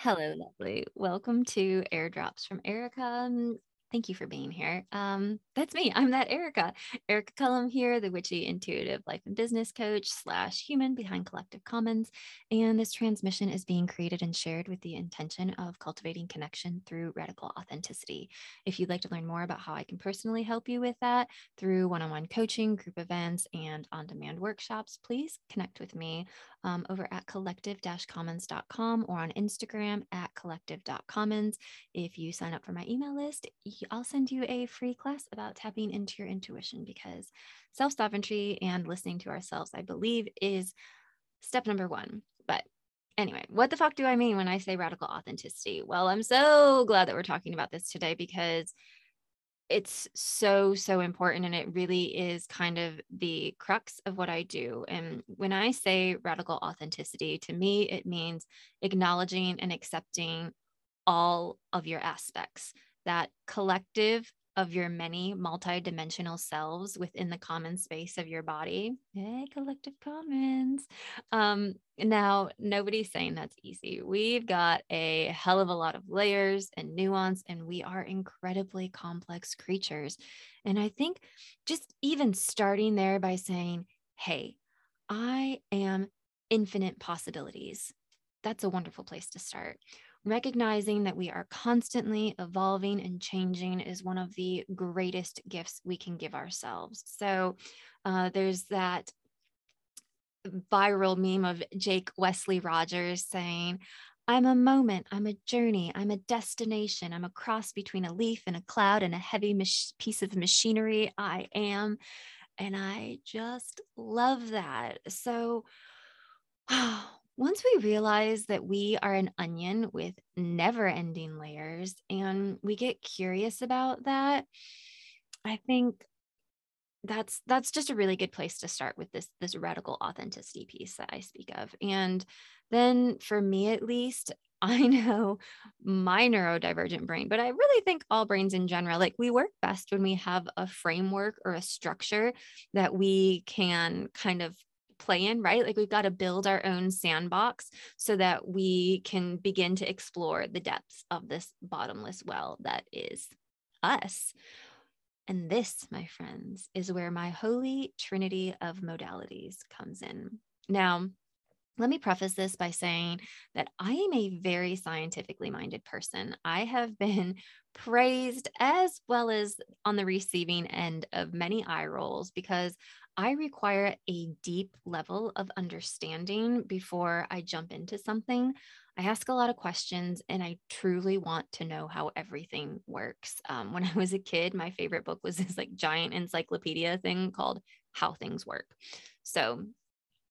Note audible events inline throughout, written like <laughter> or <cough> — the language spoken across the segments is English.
Hello, lovely. Welcome to Airdrops from Erica. Thank you for being here. Um, that's me. I'm that Erica. Erica Cullum here, the witchy intuitive life and business coach slash human behind Collective Commons. And this transmission is being created and shared with the intention of cultivating connection through radical authenticity. If you'd like to learn more about how I can personally help you with that through one on one coaching, group events, and on demand workshops, please connect with me um, over at collective commons.com or on Instagram at collective.commons. If you sign up for my email list, I'll send you a free class about tapping into your intuition because self sovereignty and listening to ourselves, I believe, is step number one. But anyway, what the fuck do I mean when I say radical authenticity? Well, I'm so glad that we're talking about this today because it's so so important and it really is kind of the crux of what I do and when I say radical authenticity to me it means acknowledging and accepting all of your aspects that collective of your many multi-dimensional selves within the common space of your body. Hey, collective commons. Um, now, nobody's saying that's easy. We've got a hell of a lot of layers and nuance, and we are incredibly complex creatures. And I think just even starting there by saying, hey, I am infinite possibilities. That's a wonderful place to start recognizing that we are constantly evolving and changing is one of the greatest gifts we can give ourselves. So uh, there's that viral meme of Jake Wesley Rogers saying, I'm a moment, I'm a journey, I'm a destination, I'm a cross between a leaf and a cloud and a heavy mach- piece of machinery. I am. And I just love that. So, <sighs> oh, once we realize that we are an onion with never ending layers and we get curious about that, I think that's that's just a really good place to start with this this radical authenticity piece that I speak of. And then for me at least, <laughs> I know my neurodivergent brain, but I really think all brains in general, like we work best when we have a framework or a structure that we can kind of play in, right? Like we've got to build our own sandbox so that we can begin to explore the depths of this bottomless well that is us. And this, my friends, is where my holy trinity of modalities comes in. Now, let me preface this by saying that I am a very scientifically minded person. I have been <laughs> praised as well as on the receiving end of many eye rolls because I require a deep level of understanding before I jump into something. I ask a lot of questions and I truly want to know how everything works. Um, when <laughs> I was a kid, my favorite book was this like giant encyclopedia thing called How Things Work. So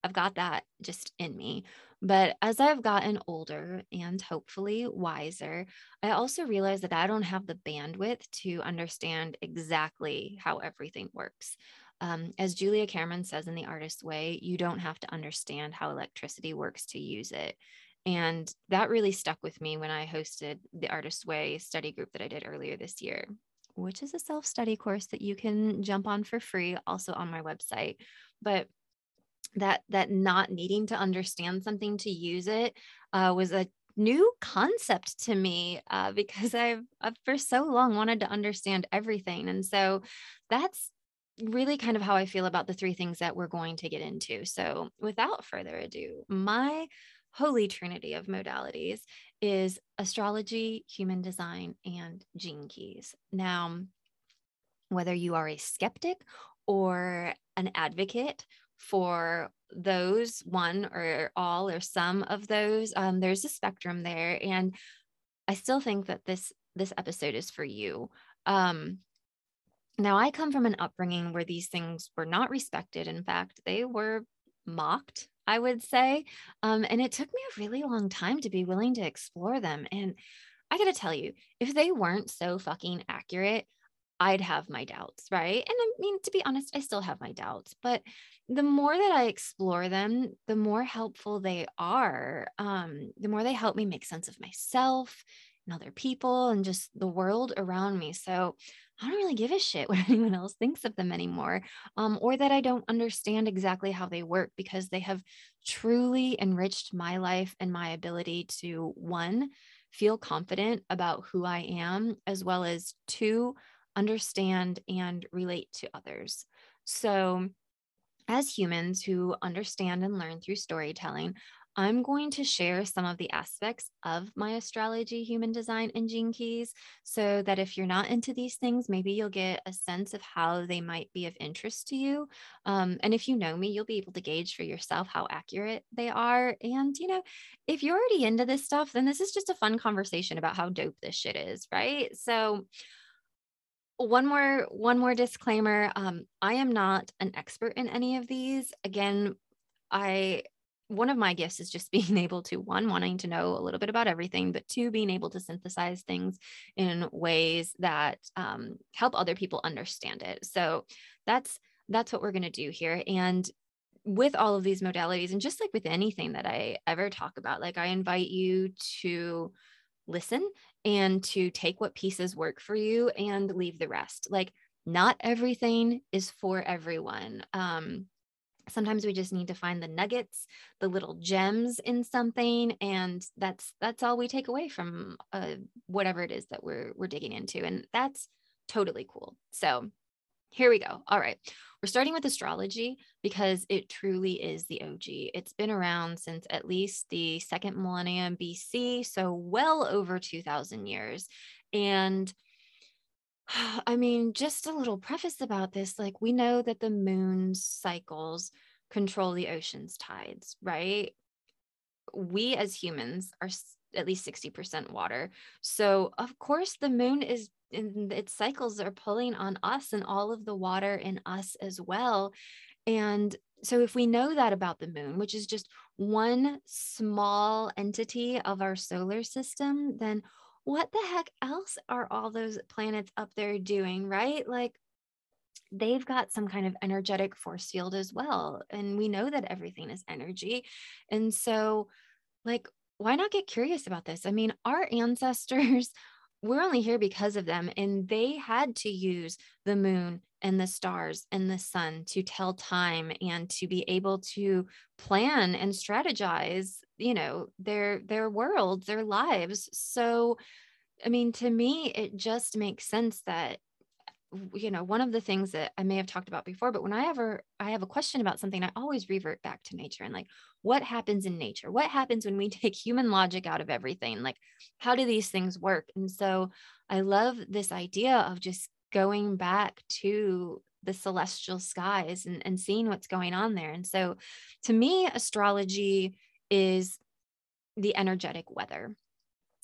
I've got that just in me. But as I've gotten older and hopefully wiser, I also realize that I don't have the bandwidth to understand exactly how everything works. Um, as Julia Cameron says in The Artist's Way, you don't have to understand how electricity works to use it. And that really stuck with me when I hosted the Artist's Way study group that I did earlier this year, which is a self study course that you can jump on for free, also on my website. But that that not needing to understand something to use it uh, was a new concept to me uh, <laughs> because I've, I've for so long wanted to understand everything and so that's really kind of how I feel about the three things that we're going to get into. So, without further ado, my holy trinity of modalities is astrology, human design, and gene keys. Now, whether you are a skeptic or an advocate for those one or all or some of those um, there's a spectrum there and i still think that this this episode is for you um, now, I come from an upbringing where these things were not respected. In fact, they were mocked, I would say. Um, and it took me a really long time to be willing to explore them. And I got to tell you, if they weren't so fucking accurate, I'd have my doubts, right? And I mean, to be honest, I still have my doubts, but the more that I explore them, the more helpful they are. Um, the more they help me make sense of myself and other people and just the world around me. So I don't really give a shit <laughs> what anyone else thinks of them anymore, um, or that I don't understand exactly how they work because they have truly enriched my life and my ability to one, feel confident about who I am, as well as two, understand and relate to others. So, as humans who understand and learn through storytelling, I'm going to share some of the aspects of my astrology, human design, and gene keys so that if you're not into these things, maybe you'll get a sense of how they might be of interest to you. Um, and if you know me, you'll be able to gauge for yourself how accurate they are. And, you know, if you're already into this stuff, then this is just a fun conversation about how dope this shit is, right? So, one more one more disclaimer um, i am not an expert in any of these again i one of my gifts is just <laughs> being able to one wanting to know a little bit about everything but two being able to synthesize things in ways that um, help other people understand it. So that's that's what we're going to do here. And with all of these modalities and just like with anything that i ever talk about like i invite you to listen and to take what pieces work for you and leave the rest. Like not everything is for everyone. Um, sometimes we just need to find the nuggets the little gems in something and that's that's all we take away from uh, whatever it is that we're we're digging into and that's totally cool. So here we go. All right. We're starting with astrology because it truly is the og it's been around since at least the second millennium bc so well over 2000 years. And <sighs> I mean, just a little preface about this. Like, we know that the moon's cycles control the ocean's tides, right? We as humans are at least 60% water. So, of course, the moon is in its cycles are pulling on us and all of the water in us as well. And so, if we know that about the moon, which is just one small entity of our solar system, then what the heck else are all those planets up there doing, right? Like, they've got some kind of energetic force field as well. And we know that everything is energy. And so, like, why not get curious about this? I mean, our ancestors, <laughs> we're only here because of them, and they had to use the moon and the stars and the sun to tell time and to be able to plan and strategize you know their their worlds their lives. So i mean to me it just makes sense that you know one of the things that i may have talked about before but when i ever i have a question about something i always revert back to nature and like what happens in nature? What happens when we <laughs> take human logic out of everything? Like how do these things work? And so i love this idea of just going back to the celestial skies and, and seeing what's going on there and so to me astrology is the energetic weather.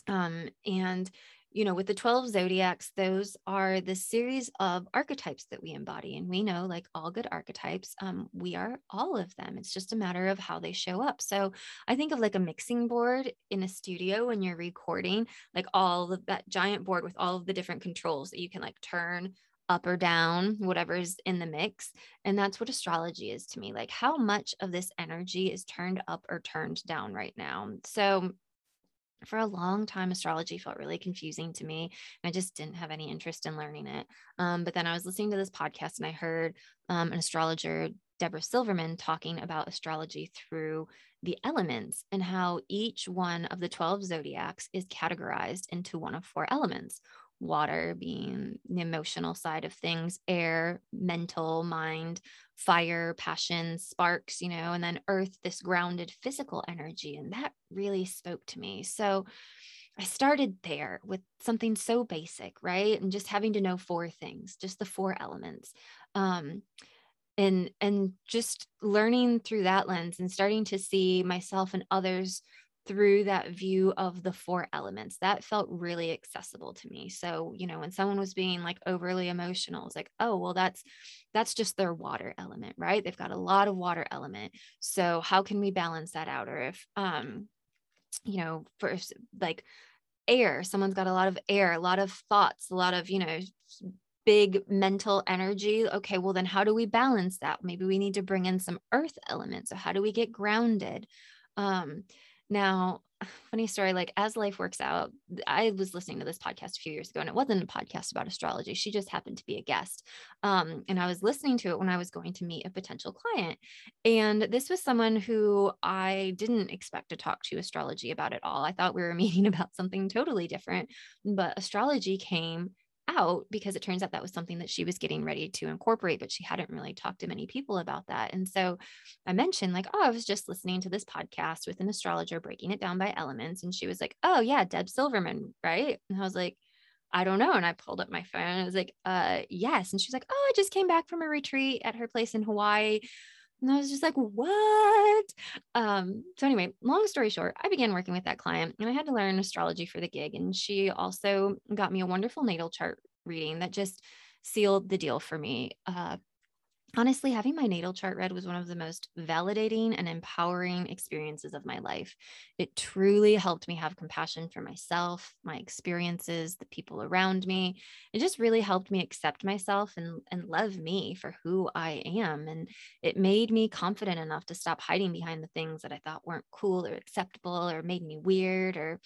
Um, and you know, with the 12 zodiacs, those are the series of archetypes that we embody. And we know, like all good archetypes, um, we are all of them. It's just a matter of how they show up. So I think of like a mixing board in a studio when you're recording, like all of that giant board with all of the different controls that you can like turn up or down, whatever's in the mix. And that's what astrology is to me. Like, how much of this energy is turned up or turned down right now? So, for a long time, astrology felt really confusing to me. I just didn't have any interest in learning it. Um, but then I was listening to this podcast and I heard um, an astrologer, Deborah Silverman, talking about astrology through the elements and how each one of the 12 zodiacs is categorized into one of four elements water being the emotional side of things, air, mental, mind, fire, passion, sparks, you know, and then earth, this grounded physical energy. And that really spoke to me. So I started there with something so basic, right? And just having to know four things, just the four elements. Um, and and just learning through that lens and starting to see myself and others through that view of the four elements that felt really accessible to me. So you know when someone was being like overly emotional it's like oh well that's that's just their water element right? They've got a lot of water element. So how can we balance that out? Or if um you know for like air someone's got a lot of air a lot of thoughts a lot of you know big mental energy okay well then how do we balance that? Maybe we need to bring in some earth elements so how do we get grounded? Um Now, <sighs> funny story like as life works out i was listening to this podcast a few years ago and it wasn't a podcast about astrology she just happened to be a guest um, and i was listening to it when i was going to meet a potential client and this was someone who i didn't expect to talk to astrology about at all. I thought we were <laughs> meeting about something totally different but astrology came out because it turns out that was something that she was getting ready to incorporate, but she hadn't really talked to many people about that. And so I mentioned, like, oh, I was just listening to this podcast with an astrologer breaking it down by elements. And she was like, oh, yeah, Deb Silverman, right? And I was like, I don't know. And I pulled up my phone and I was like, uh, yes. And she's like, oh, I just came back from a retreat at her place in Hawaii. And I was just like, what? Um, so, anyway, long story short, I began working with that client and I had to learn astrology for the gig. And she also got me a wonderful natal chart reading that just sealed the deal for me. Uh, honestly, having my natal chart read was one of the most validating and empowering experiences of my life. It truly helped me have compassion for myself, my experiences, the people around me. It just really helped me accept myself and, and love me for who I am. And it made me confident enough to stop hiding behind the things that I thought weren't cool or acceptable or made me weird or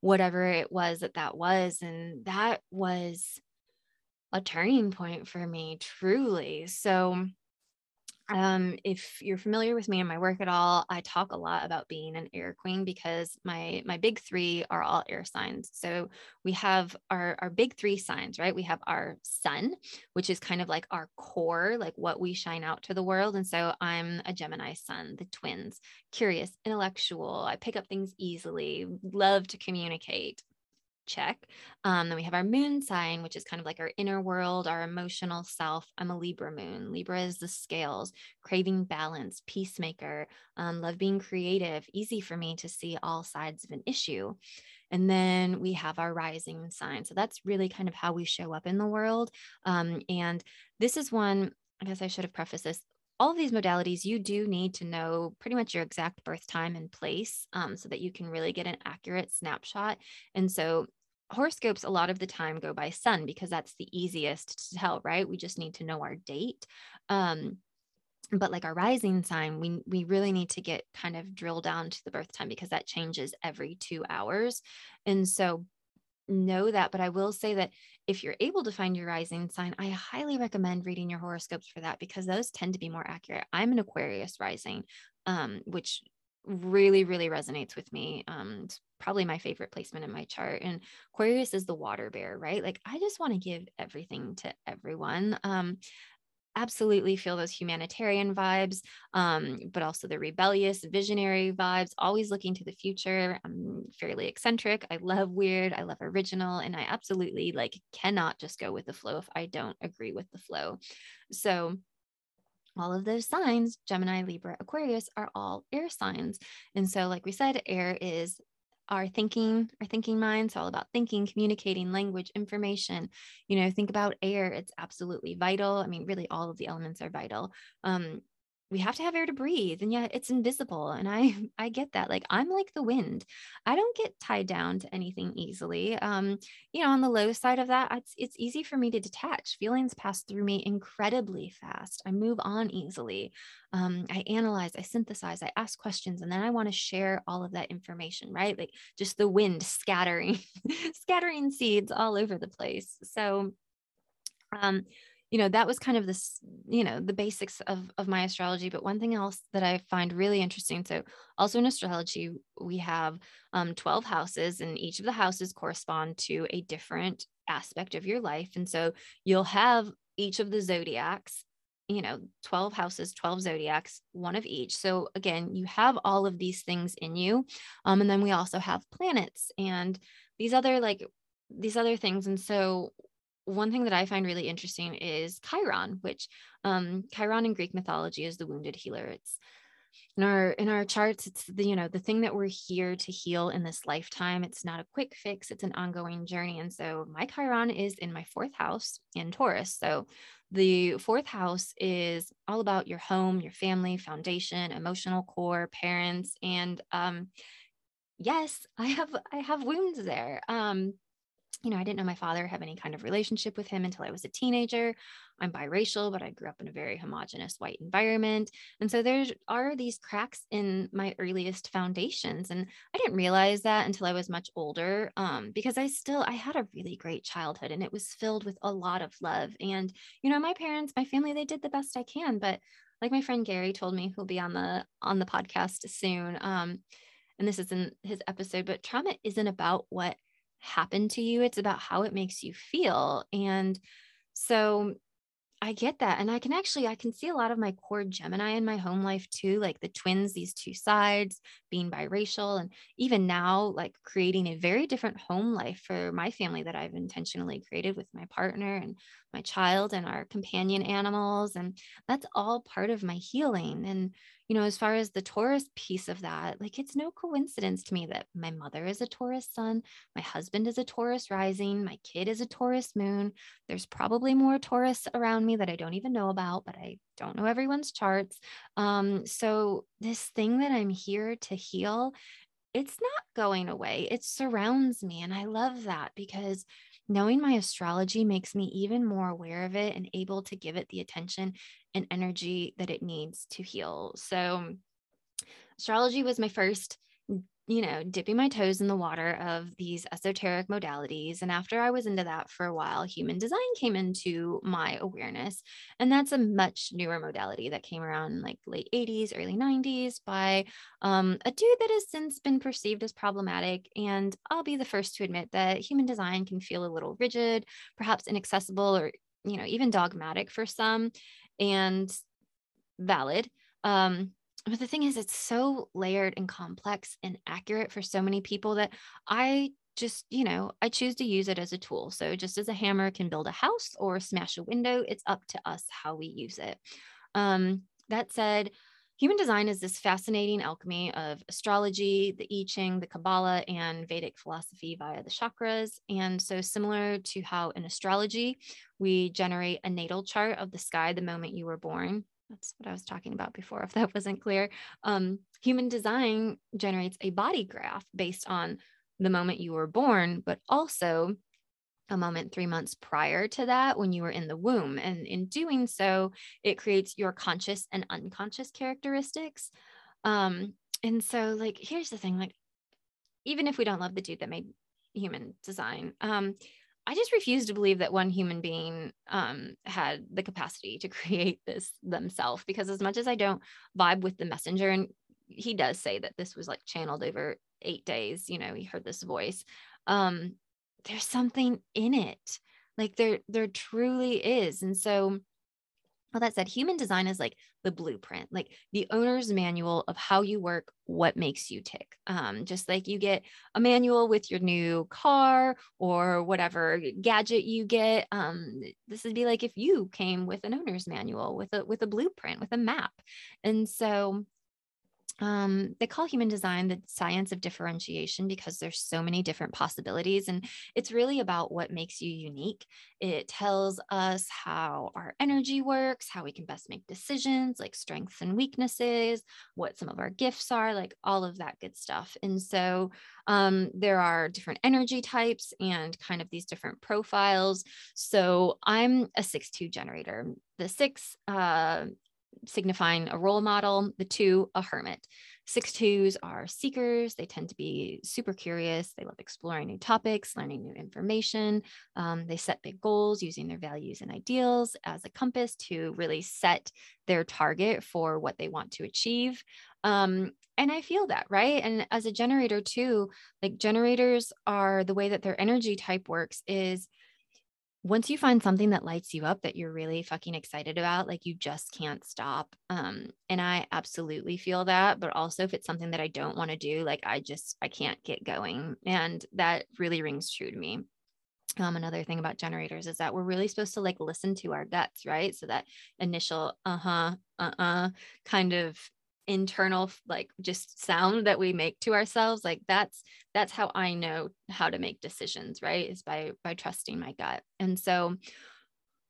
whatever it was that that was. And that was a turning point for me, truly. So, um, if you're familiar with me and my work at all, I talk a lot about being an air queen because my my big three are all air signs. So we have our our big three signs, right? We have our sun, which is kind of like our core, like what we shine out to the world. And so I'm a Gemini sun, the twins, curious, intellectual. I pick up things easily, love to communicate, check. Um, then we have our moon sign, which is kind of like our inner world, our emotional self. I'm a Libra moon. Libra is the scales, craving balance, peacemaker, um, love being creative, easy for me to see all sides of an issue. And then we have our rising sign. So that's really kind of how we show up in the world. Um, and this is one, I guess I should have prefaced this all of these modalities, you do need to know pretty much your exact birth time and place um, so that you can really get an accurate snapshot. And so horoscopes a lot of the time go by sun because that's the easiest to tell right? We just need to know our date um but like our rising sign we we really need to get kind of drill down to the birth time because that changes every 2 hours and so know that but i will say that if you're able to find your rising sign i highly recommend reading your horoscopes for that because those tend to be more accurate. I'm an aquarius rising um, which really really resonates with me um it's probably my favorite placement in my chart and aquarius is the water bear right? Like i just want to give everything to everyone um absolutely feel those humanitarian vibes um but also the rebellious visionary vibes always looking to the future i'm fairly eccentric i love weird i love original and i absolutely like cannot just go with the flow if i don't agree with the flow. So all of those signs, Gemini, Libra, Aquarius, are all air signs. And so, like we said, air is our thinking, our thinking mind. It's all about thinking, communicating, language, information. You know, think about air. It's absolutely vital. I mean, really, all of the elements are vital. Um, we have to have air to breathe and yet it's invisible and i <laughs> i get that like i'm like the wind. I don't get tied down to anything easily um you know on the low side of that it's it's easy for me to detach. Feelings pass through me incredibly fast. I move on easily. Um, i analyze i synthesize i ask questions and then i want to share all of that information right? Like just the wind scattering <laughs> scattering seeds all over the place. So um you know that was kind of this you know the basics of of my astrology but one thing else that i find really interesting so also in astrology we have um, 12 houses and each of the houses correspond to a different aspect of your life and so you'll have each of the zodiacs you know 12 houses 12 zodiacs one of each so again you have all of these things in you um, and then we also have planets and these other like these other things and so one thing that I find really interesting is Chiron, which um, Chiron in Greek mythology is the wounded healer. It's in our in our charts it's the you know the thing that we're here to heal in this lifetime. It's not a quick fix. It's an ongoing journey. And so my chiron is in my fourth house in taurus. So the fourth house is all about your home your family foundation emotional core parents and um yes i have i have wounds there. Um you know, I didn't know my father have any kind of relationship with him until I was a teenager. I'm biracial, but I grew up in a very homogenous white environment. And so there are these cracks in my earliest foundations. And I didn't realize that until I was much older um, because I still, I had a really great childhood and it was filled with a lot of love. And, you know, my parents, my family, they did the best I can. But like my friend Gary told me, who'll be on the, on the podcast soon. Um, and this isn't his episode, but trauma isn't about what happen to you. It's about how it makes you feel. And so I get that. And I can actually, I can see a lot of my core Gemini in my home life too, like the twins, these two sides, being biracial, and even now, like creating a very different home life for my family that I've intentionally created with my partner and my child and our companion animals. And that's all part of my healing. And you know, as far as the Taurus piece of that, like it's no coincidence to me that my mother is a Taurus sun, my husband is a Taurus rising, my kid is a Taurus moon. There's probably more Taurus around me that I don't even know about, but I don't know everyone's charts. Um, so, this thing that I'm here to heal, it's not going away. It surrounds me. And I love that because knowing my astrology makes me even more aware of it and able to give it the attention and energy that it needs to heal. So, astrology was my first you know, dipping my toes in the water of these esoteric modalities. And after I was into that for a while, human design came into my awareness. And that's a much newer modality that came around like late 80s, early 90s by um, a dude that has since been perceived as problematic. And I'll be the first to admit that human design can feel a little rigid, perhaps inaccessible, or, you know, even dogmatic for some and valid. Um, but the thing is, it's so layered and complex and accurate for so many people that I just, you know, I choose to use it as a tool. So just as a hammer can build a house or smash a window, it's up to us how we use it. Um, that said, human design is this fascinating alchemy of astrology, the I Ching, the Kabbalah, and Vedic philosophy via the chakras. And so, similar to how in astrology, we generate a natal chart of the sky the moment you were born, that's what I was talking about before, if that <laughs> wasn't clear. Um, human design generates a body graph based on the moment you were born, but also a moment three months prior to that when you were in the womb. And in doing so, it creates your conscious and unconscious characteristics. Um, and so, like, here's the thing like, even if we don't love the dude that made human design, um, I just refuse to believe that one human being um, had the capacity to <laughs> create this themselves because as much as I don't vibe with the messenger, and he does say that this was like channeled over eight days, you know, he heard this voice. Um, there's something in it. Like there, there truly is. And so that said, human design is like the blueprint, like the owner's manual of how you work, what makes you tick. Um, just like you get a manual with your new car or whatever gadget you get. Um, this would be like if you came with an owner's manual with a with a blueprint, with a map. And so um, they call human design the science of differentiation because there's so many different possibilities and it's really about what makes you unique. It tells us how our energy works how we can best make decisions like strengths and weaknesses what some of our gifts are like all of that good stuff. And so um, there are different energy types and kind of these different profiles. So i'm a 6-2 generator. The six uh, signifying a role model, the two, a hermit. Six twos are seekers. They tend to be super curious. They love exploring new topics, learning new information. Um, they set big goals using their values and ideals as a compass to really set their target for what they want to achieve. Um, and I feel that, right? And as a generator, too, like generators are the way that their energy type works is once you find something that lights you up that you're really fucking excited about, like you just can't stop. Um, and I absolutely feel that. But also, if it's something that I don't want to do, like I just, I can't get going. And that really rings true to me. Um, another thing about generators is that we're really supposed to like listen to our guts, right? So that initial uh huh, uh uh kind of internal like just sound that we make to ourselves like that's that's how i know how to make decisions right is by by trusting my gut and so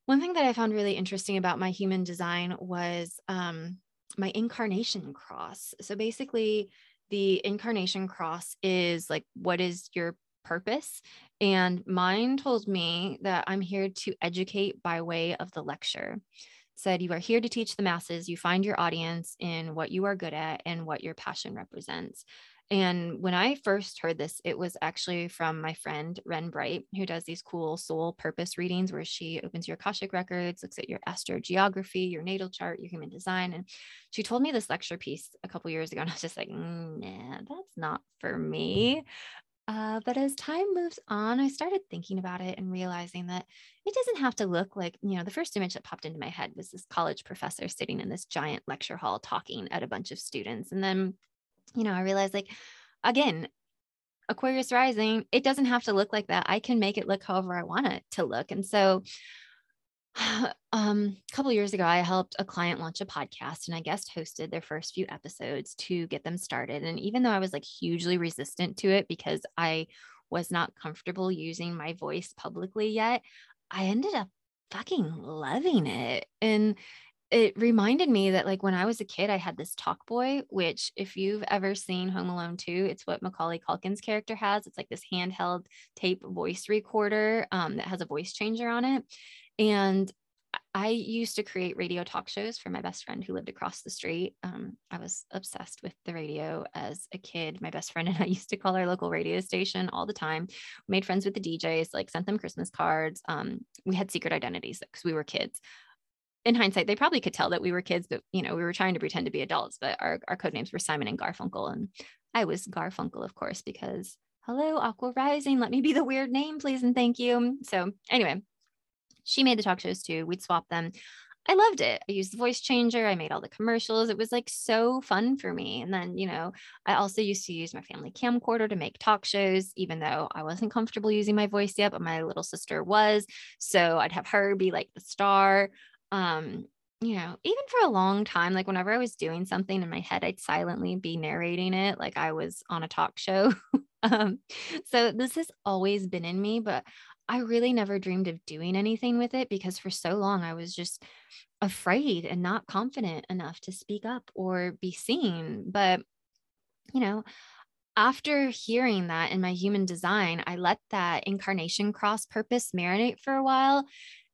one thing that i found really interesting about my human design was um my incarnation cross so basically the incarnation cross is like what is your purpose. And mine told me that I'm here to educate by way of the lecture. Said, You are here to teach the masses. You find your audience in what you are good at and what your passion represents. And when I first heard this, it was actually from my friend Ren Bright, who does these cool soul purpose readings where she opens your Akashic records, looks at your astrogeography, your natal chart, your human design. And she told me this lecture piece a couple years ago. And I was just like, mm, nah, that's not for me. Uh, but as time moves on, I started thinking about it and realizing that it doesn't have to look like, you know, the first image that popped into my head was this college professor sitting in this giant lecture hall talking at a bunch of students. And then you know, I realized like, again, Aquarius rising, it doesn't have to look like that. I can make it look however I want it to look. And so, <sighs> um, a couple years ago, I helped a client launch a podcast and I guest hosted their first few episodes to get them started. And even though I was like hugely resistant to it because I was not comfortable using my voice publicly yet, I ended up fucking loving it. And it reminded me that like when I was a kid, I had this Talkboy, which if you've ever seen Home Alone 2, it's what Macaulay Culkin's character has. It's like this handheld tape voice recorder um, that has a voice changer on it. And I used to create radio talk shows for my best friend who lived across the street. Um, I was obsessed with the radio as a kid. My best friend and I <laughs> used to call our local radio station all the time. We made friends with the DJs, like sent them Christmas cards. Um, we had secret identities because we were kids in hindsight, they probably could tell that we were kids, but you know, we were trying to pretend to be adults. But our, our code names were Simon and Garfunkel. And I was Garfunkel, of course, because hello, Aqua Rising, let me be the weird name, please, and thank you. So anyway, she made the talk shows too. We'd swap them. I loved it. I used the voice changer. I made all the commercials. It was like so fun for me. And then, you know, I also used to use my family camcorder to make talk shows, even though I wasn't comfortable using my voice yet, but my little sister was. So I'd have her be like the star um you know even for a long time like whenever i was doing something in my head i'd silently be narrating it like i was on a talk show <laughs> um so this has always been in me but i really never dreamed of doing anything with it because for so long i was just afraid and not confident enough to speak up or be seen. But you know after hearing that in my human design, I let that incarnation cross purpose marinate for a while.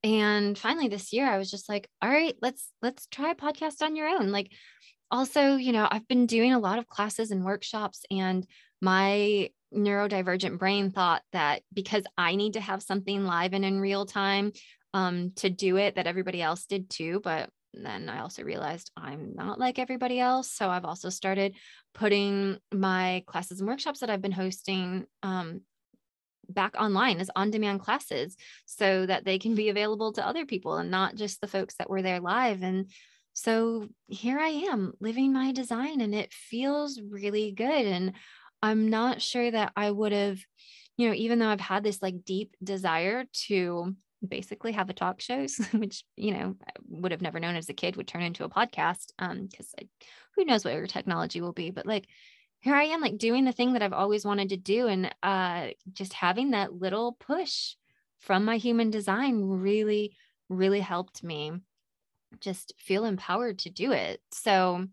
And finally this year i was just like all right let's let's try a podcast on your own. Like also you know i've been doing a lot of classes and workshops and my neurodivergent brain thought that because i need to have something live and in real time um, to do it that everybody else did too but then i also realized i'm not like everybody else so i've also started putting my classes and workshops that i've been hosting um, back online as on demand classes so that they can be available to other people and not just the folks that were there live. And so here I am living my design and it feels really good. And I'm not sure that I would have, you know, even though I've had this like deep desire to basically have a talk shows, <laughs> which, you know, I would have never known as a kid would turn into a podcast. Um, because who knows what your technology will be, but like here I am like doing the thing that I've always wanted to do and uh just having that little push from my human design really really helped me just feel empowered to do it. So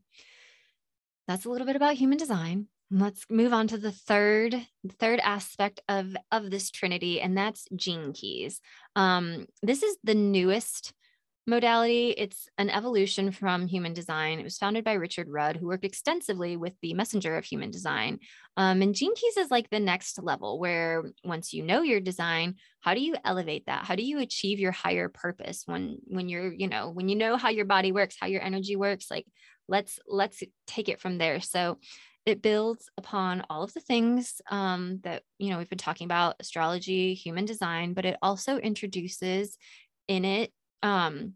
that's a little bit about human design. Let's move on to the third third aspect of of this trinity and that's gene keys. Um this is the newest modality. It's an evolution from human design. It was founded by Richard Rudd, who worked extensively with the messenger of human design. Um, and Gene Keys is like the next level where once you know your design, how do you elevate that? How do you achieve your higher purpose when when you're, you know, when you know how your body works, how your energy works, like let's let's take it from there. So it builds upon all of the things um, that you know we've been talking about astrology human design but it also introduces in it um,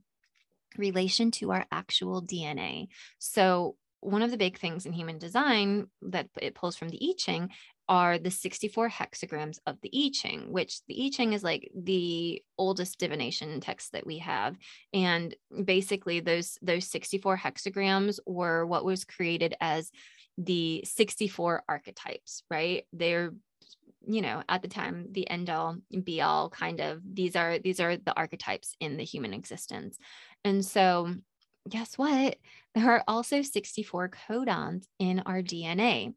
relation to our actual DNA. So, one of the big things in human design that it pulls from the I Ching are the 64 hexagrams of the I Ching, which the I Ching is like the oldest divination text that we have. And basically those those 64 hexagrams were what was created as the 64 archetypes, right? They're you know at the time the end all be all kind of these are these are the archetypes in the human existence and so guess what there are also 64 codons in our dna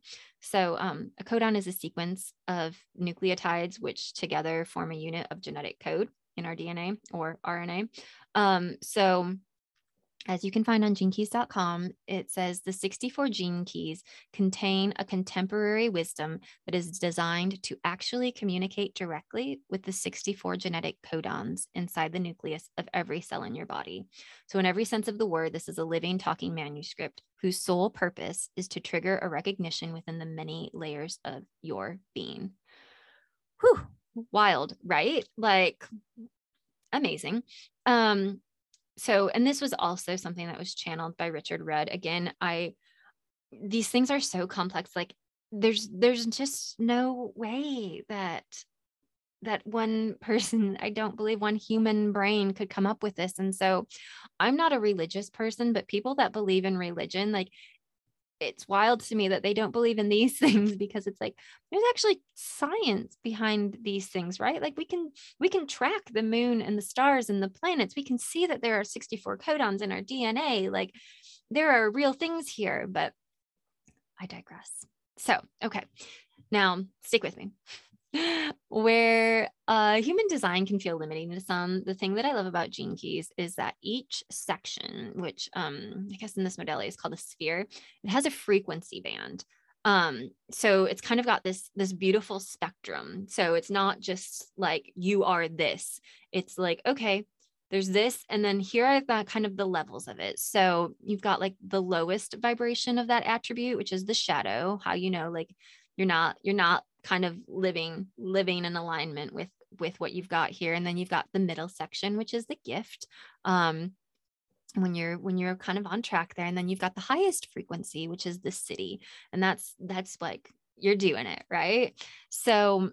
So, um, a codon is a sequence of nucleotides which together form a unit of genetic code in our DNA or RNA. Um, so, as you can find on genekeys.com, it says the 64 gene keys contain a contemporary wisdom that is designed to actually communicate directly with the 64 genetic codons inside the nucleus of every cell in your body. So, in every sense of the word, this is a living, talking manuscript whose sole purpose is to trigger a recognition within the many layers of your being. Whew, wild, right? Like, amazing. Um, so and this was also something that was channeled by richard rudd. Again i these things are so complex like there's there's just no way that that one <laughs> person i don't believe one human brain could come up with this. And so i'm not a religious person but people that believe in religion like it's wild to me that they don't believe in these <laughs> things because it's like there's actually science behind these things right? Like we can we can track the moon and the stars and the planets. We can see that there are 64 codons in our dna like there are real things here but i digress. So okay. Now stick with me <laughs> where uh, human design can feel limiting to some. The thing that I love about Gene Keys is that each section, which um, I guess in this modality is called a sphere, it has a frequency band. Um, so it's kind of got this this beautiful spectrum. So it's not just like you are this. It's like okay, there's this, and then here are the kind of the levels of it. So you've got like the lowest vibration of that attribute, which is the shadow. How you know like you're not you're not kind of living living in alignment with with what you've got here. And then you've got the middle section which is the gift um when you're when you're kind of on track there. And then you've got the highest frequency which is the siddhi. And that's that's like you're doing it right? So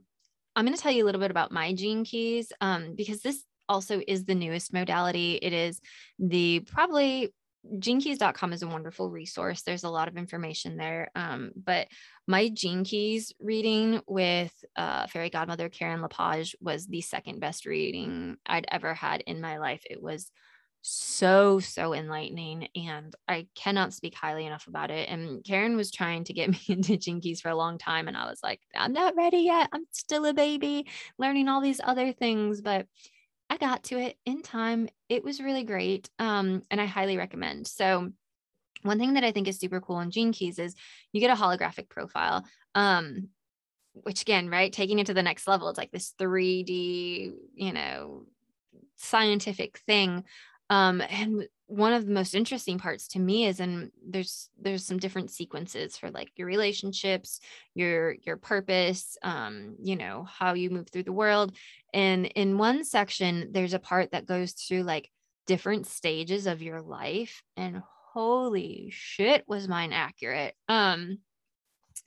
i'm going to tell you a little bit about my gene keys um, because this also is the newest modality. It is the probably genekeys.com is a wonderful resource. There's a lot of information there. Um, but my Gene Keys reading with uh, fairy godmother Karen Lepage was the second best reading I'd ever had in my life. It was so, so enlightening. And I cannot speak highly enough about it. And Karen was trying to get <laughs> me into Keys for a long time. And I was like, I'm not ready yet. I'm still a baby learning all these other things. But I got to it in time. It was really great. Um, and I highly recommend. So, one thing that I think is super cool in Gene Keys is you get a holographic profile. Um, which again, right, taking it to the next level, it's like this 3D, you know, scientific thing. Um, and one of the most interesting parts to me is and there's there's some different sequences for like your relationships your your purpose um you know how you move through the world and in one section there's a part that goes through like different stages of your life and holy shit was mine accurate um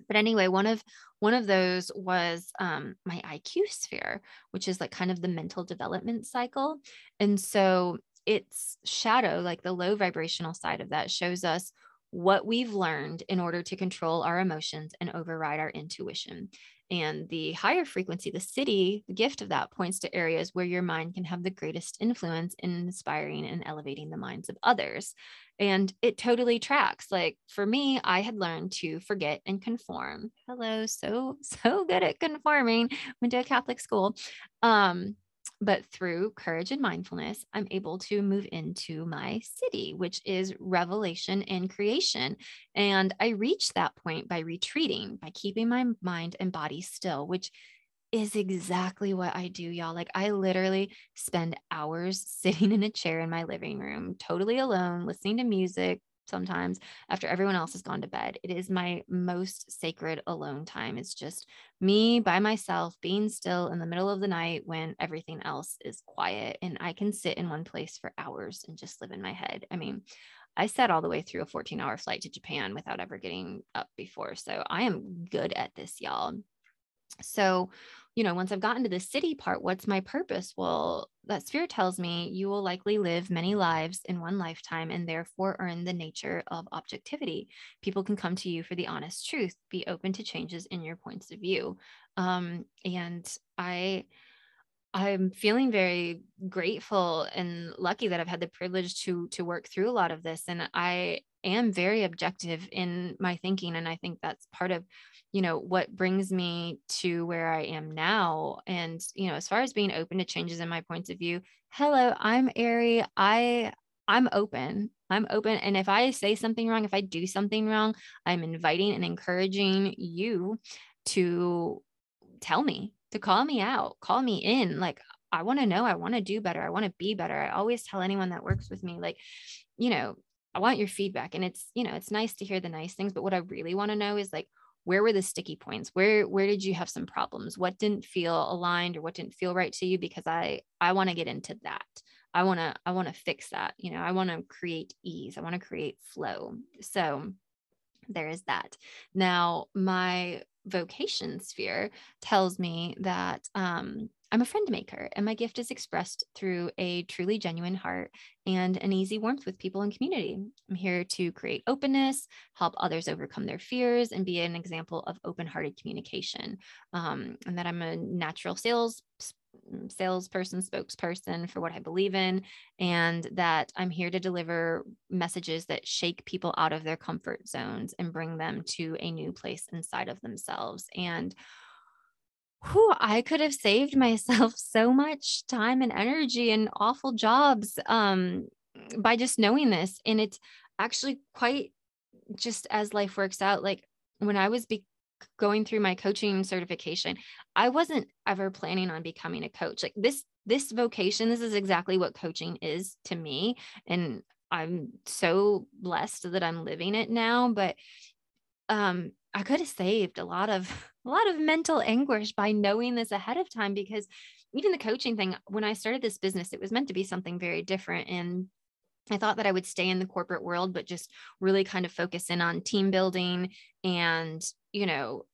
but anyway one of one of those was um, my iq sphere which is like kind of the mental development cycle and so its shadow, like the low vibrational side of that, shows us what we've learned in order to control our emotions and override our intuition. And the higher frequency, the siddhi, the gift of that points to areas where your mind can have the greatest influence in inspiring and elevating the minds of others. And it totally tracks. Like for me, I had learned to forget and conform. Hello, so, <laughs> so good at conforming. Went to a Catholic school. Um, but through courage and mindfulness, I'm able to move into my siddhi, which is revelation and creation. And I reach that point by retreating, by keeping my mind and body still, which is exactly what I do, y'all. Like, I literally spend hours <laughs> sitting in a chair in my living room, totally alone, listening to music, sometimes after everyone else has gone to bed. It is my most sacred alone time. It's just me by myself, being still in the middle of the night when everything else is quiet. And I can sit in one place for hours and just live in my head. I mean, I sat all the way through a 14 hour flight to Japan without ever getting up before. So I am good at this, y'all. So, you know, once I've gotten to the siddhi part, what's my purpose? Well, that spirit tells me you will likely live many lives in one lifetime and therefore earn the nature of objectivity. People can come to you for the honest truth, be open to changes in your points of view. Um, and I, I'm feeling very grateful and lucky that I've had the privilege to to work through a lot of this. And I am very objective in my thinking. And I think that's part of, you know, what brings me to where I am now. And, you know, as far as being open to changes in my points of view, hello, I'm Ari. I I'm open. I'm open. And if I say something wrong, if I do something wrong, I'm inviting and encouraging you to tell me, to call me out, call me in. Like, I want to know, I want to do better. I want to be better. I always tell anyone that works with me, like, you know, I want your feedback. And it's, you know, it's nice to hear the nice things, but what I really want to know is like, where were the sticky points? Where where did you have some problems? What didn't feel aligned or what didn't feel right to you? Because I I want to get into that. I want to I want to fix that. You know, I want to create ease. I want to create flow. So there is that. Now, my vocation sphere tells me that um, I'm a friend maker, and my gift is expressed through a truly genuine heart and an easy warmth with people and community. I'm here to create openness, help others overcome their fears, and be an example of open hearted communication. Um, and that I'm a natural sales Mm, salesperson, spokesperson for what I believe in, and that I'm here to deliver messages that shake people out of their comfort zones and bring them to a new place inside of themselves. And whew, I could have saved myself <laughs> so much time and energy and awful jobs um, by just knowing this. And it's actually quite just as life works out. Like when I was be- going through my coaching certification, I wasn't ever planning on becoming a coach. Like this this vocation, this is exactly what coaching is to me and I'm so blessed that I'm living it now, but um I could have saved a lot of <laughs> a lot of mental anguish by knowing this ahead of time because even the coaching thing when I started this business it was meant to be something very different and I thought that I would stay in the corporate world, but just really kind of focus in on team building and, you know,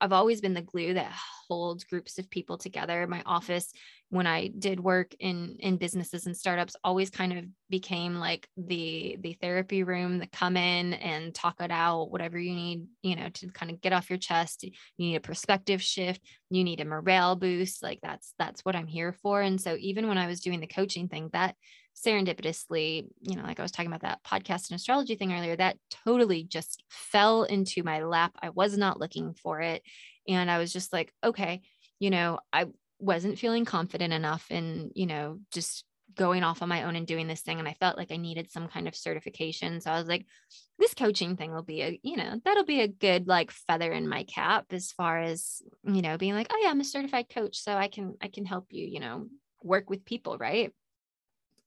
I've always been the glue that holds groups of people together. My office, when I did work in in businesses and startups, always kind of became like the the therapy room the come in and talk it out, whatever you need, you know, to kind of get off your chest. You need a perspective shift. You need a morale boost. Like that's that's what I'm here for. And so even when I was doing the coaching thing, that serendipitously, you know, like I was talking about that podcast and astrology thing earlier, that totally just fell into my lap. I was not looking for it. And I was just like, okay, you know, I wasn't feeling confident enough in, you know, just going off on my own and doing this thing. And I felt like I needed some kind of certification. So I was like, this coaching thing will be a, you know, that'll be a good like feather in my cap as far as, you know, being like, oh yeah, I'm a certified coach. So I can, I can help you, you know, work with people. Right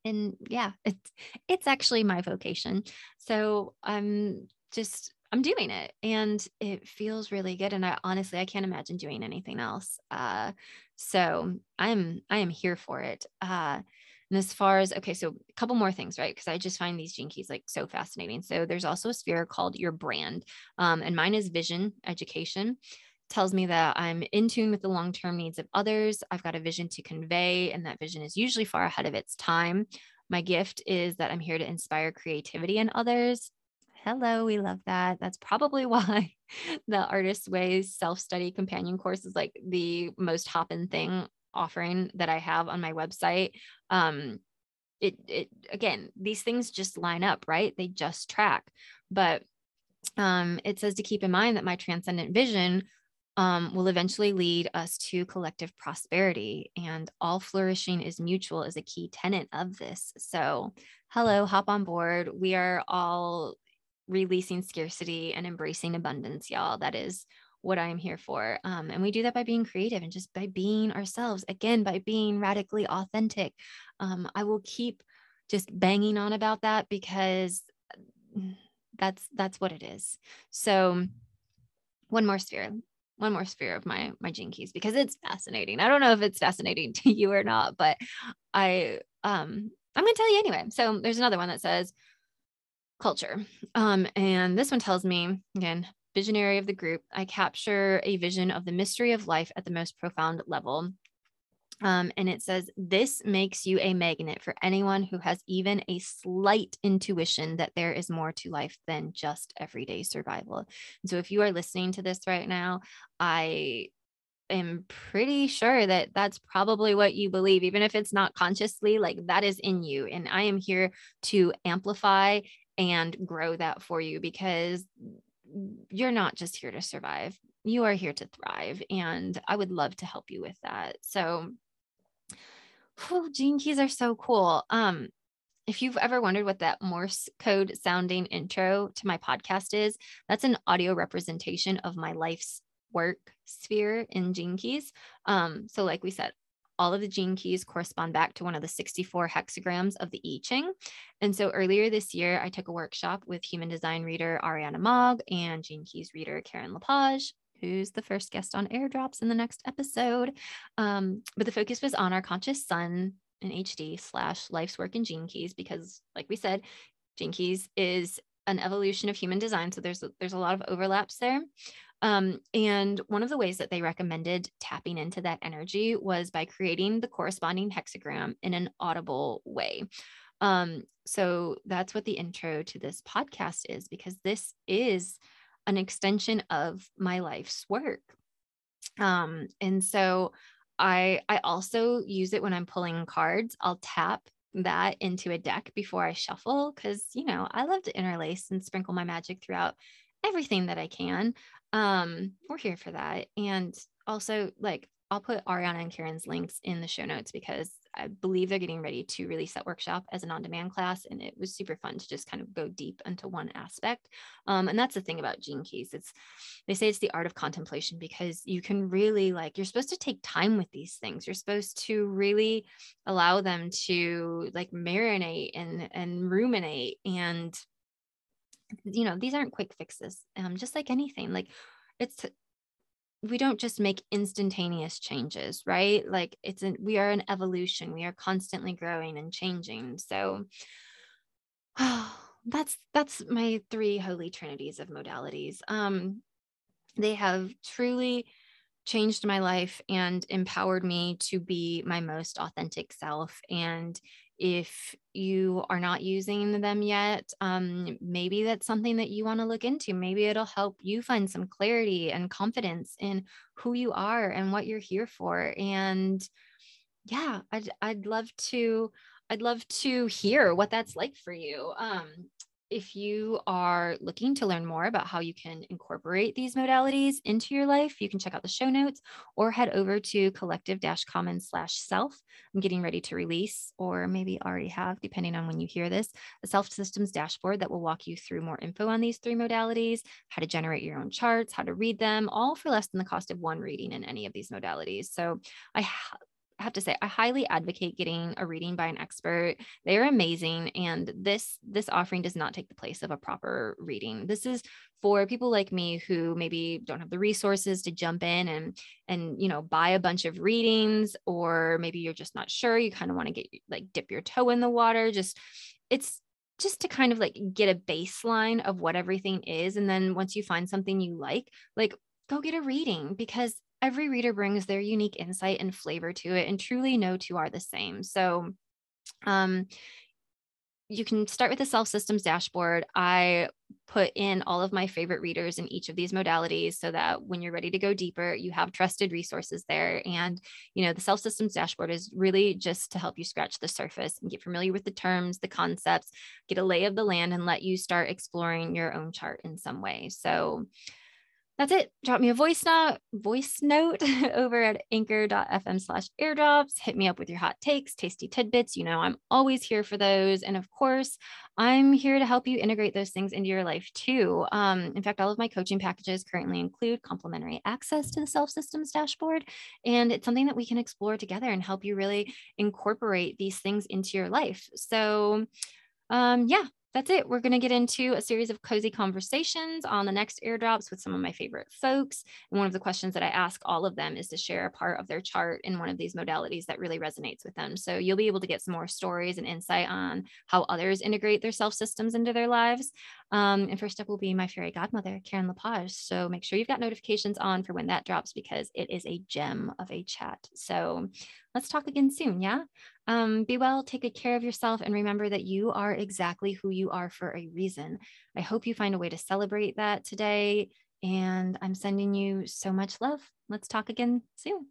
and yeah it's it's actually my vocation so i'm just i'm doing it and it feels really good and i honestly i can't imagine doing anything else uh so i'm i am here for it uh and as far as okay so a couple more things right because i just find these gene keys like so fascinating so there's also a sphere called your brand um, and mine is vision education tells me that I'm in tune with the long term needs of others. I've got a vision to convey, and that vision is usually far ahead of its time. My gift is that I'm here to inspire creativity in others. Hello, we love that. That's probably <laughs> why the Artist Ways self study companion course is like the most hopping thing offering that I have on my website. Um, it, it again, these things just line up, right? They just track. But um, it says to keep in mind that my transcendent vision um, will eventually lead us to collective prosperity. And all flourishing is mutual is a key tenet of this. So, hello, hop on board. We are all releasing scarcity and embracing abundance, y'all. That is what I'm here for. Um, and we do that by being creative and just by being ourselves, again, by being radically authentic. Um, I will keep just banging on about that because that's that's what it is. So one more sphere one more sphere of my my keys because it's fascinating. I don't know if it's fascinating <laughs> to you or not, but I um I'm to tell you anyway. So there's another one that says culture. Um and this one tells me again, visionary of the group, I capture a vision of the mystery of life at the most profound level. Um, and it says, This makes you a magnet for anyone who has even a slight intuition that there is more to life than just everyday survival. And so, if you are listening to this right now, I am pretty sure that that's probably what you believe, even if it's not consciously, like that is in you. And I am here to amplify and grow that for you because you're not just here to survive. You are here to thrive. And I would love to help you with that. So, gene keys are so cool. Um, if you've ever wondered what that Morse code sounding intro to my podcast is, that's an audio representation of my life's work sphere in Gene Keys. Um, so, like we said, all of the gene keys correspond back to one of the 64 hexagrams of the I Ching. And so earlier this year, I took a workshop with human design reader Ariana Mogg and gene keys reader Karen Lepage, who's the first guest on airdrops in the next episode. Um, but the focus was on our conscious sun in HD slash life's work in gene keys, because like we said, gene keys is an evolution of human design. So there's, there's a lot of overlaps there. Um, and one of the ways that they recommended tapping into that energy was by creating the corresponding hexagram in an audible way. Um, so that's what the intro to this podcast is, because this is an extension of my life's work. Um, and so I I also use it when I'm pulling cards. I'll tap that into a deck before I shuffle because you know I love to interlace and sprinkle my magic throughout everything that I can. Um, we're here for that. And also, like, I'll put Ariana and Karen's links in the show notes because I believe they're getting ready to release that workshop as an on demand class. And it was super fun to just kind of go deep into one aspect. Um, and that's the thing about Gene Keys. It's, they say it's the art of contemplation because you can really, like, you're supposed to take time with these things. You're supposed to really allow them to, like, marinate and, and ruminate and you know these aren't quick fixes um just like anything like it's we don't just make instantaneous changes right? Like it's an we are an evolution. We are constantly growing and changing. So oh, <sighs> that's that's my three holy trinities of modalities. Um they have truly changed my life and empowered me to be my most authentic self and if you are not using them yet, um, maybe that's something that you want to look into. Maybe it'll help you find some clarity and confidence in who you are and what you're here for. And yeah, I'd I'd love to I'd love to hear what that's like for you. Um, if you are looking to learn more about how you can incorporate these modalities into your life, you can check out the show notes or head over to collective commons slash self. I'm getting ready to release, or maybe already have, depending on when you hear this, a self systems dashboard that will walk you through more info on these three modalities, how to generate your own charts, how to read them, all for less than the cost of one reading in any of these modalities. So I have to say I highly advocate getting a reading by an expert. They are amazing and this this offering does not take the place of a proper reading. This is for people like me who maybe don't have the resources to jump in and and you know buy a bunch of readings or maybe you're just not sure you kind of want to get like dip your toe in the water just it's just to kind of like get a baseline of what everything is and then once you find something you like like go get a reading because every reader brings their unique insight and flavor to it, and truly no two are the same. So, um, you can start with the self systems dashboard. I put in all of my favorite readers in each of these modalities so that when you're ready to go deeper, you have trusted resources there. And, you know, the self systems dashboard is really just to help you scratch the surface and get familiar with the terms, the concepts, get a lay of the land, and let you start exploring your own chart in some way. So, that's it. Drop me a voice note, voice note <laughs> over at anchor.fm slash airdrops. Hit me up with your hot takes, tasty tidbits. You know, I'm always here for those. And of course, I'm here to help you integrate those things into your life too. Um, in fact, all of my coaching packages currently include complimentary access to the self systems dashboard. And it's something that we can explore together and help you really incorporate these things into your life. So, um, yeah, that's it. We're going to get into a series of cozy conversations on the next airdrops with some of my favorite folks. And one of the questions that I ask all of them is to share a part of their chart in one of these modalities that really resonates with them. So you'll be able to get some more stories and insight on how others integrate their self systems into their lives. Um, and first up will be my fairy godmother, Karen Lepage. So make sure you've got notifications on for when that drops because it is a gem of a chat. So let's talk again soon. Yeah. Um, be well, take good care of yourself, and remember that you are exactly who you are for a reason. I hope you find a way to celebrate that today. And I'm sending you so much love. Let's talk again soon.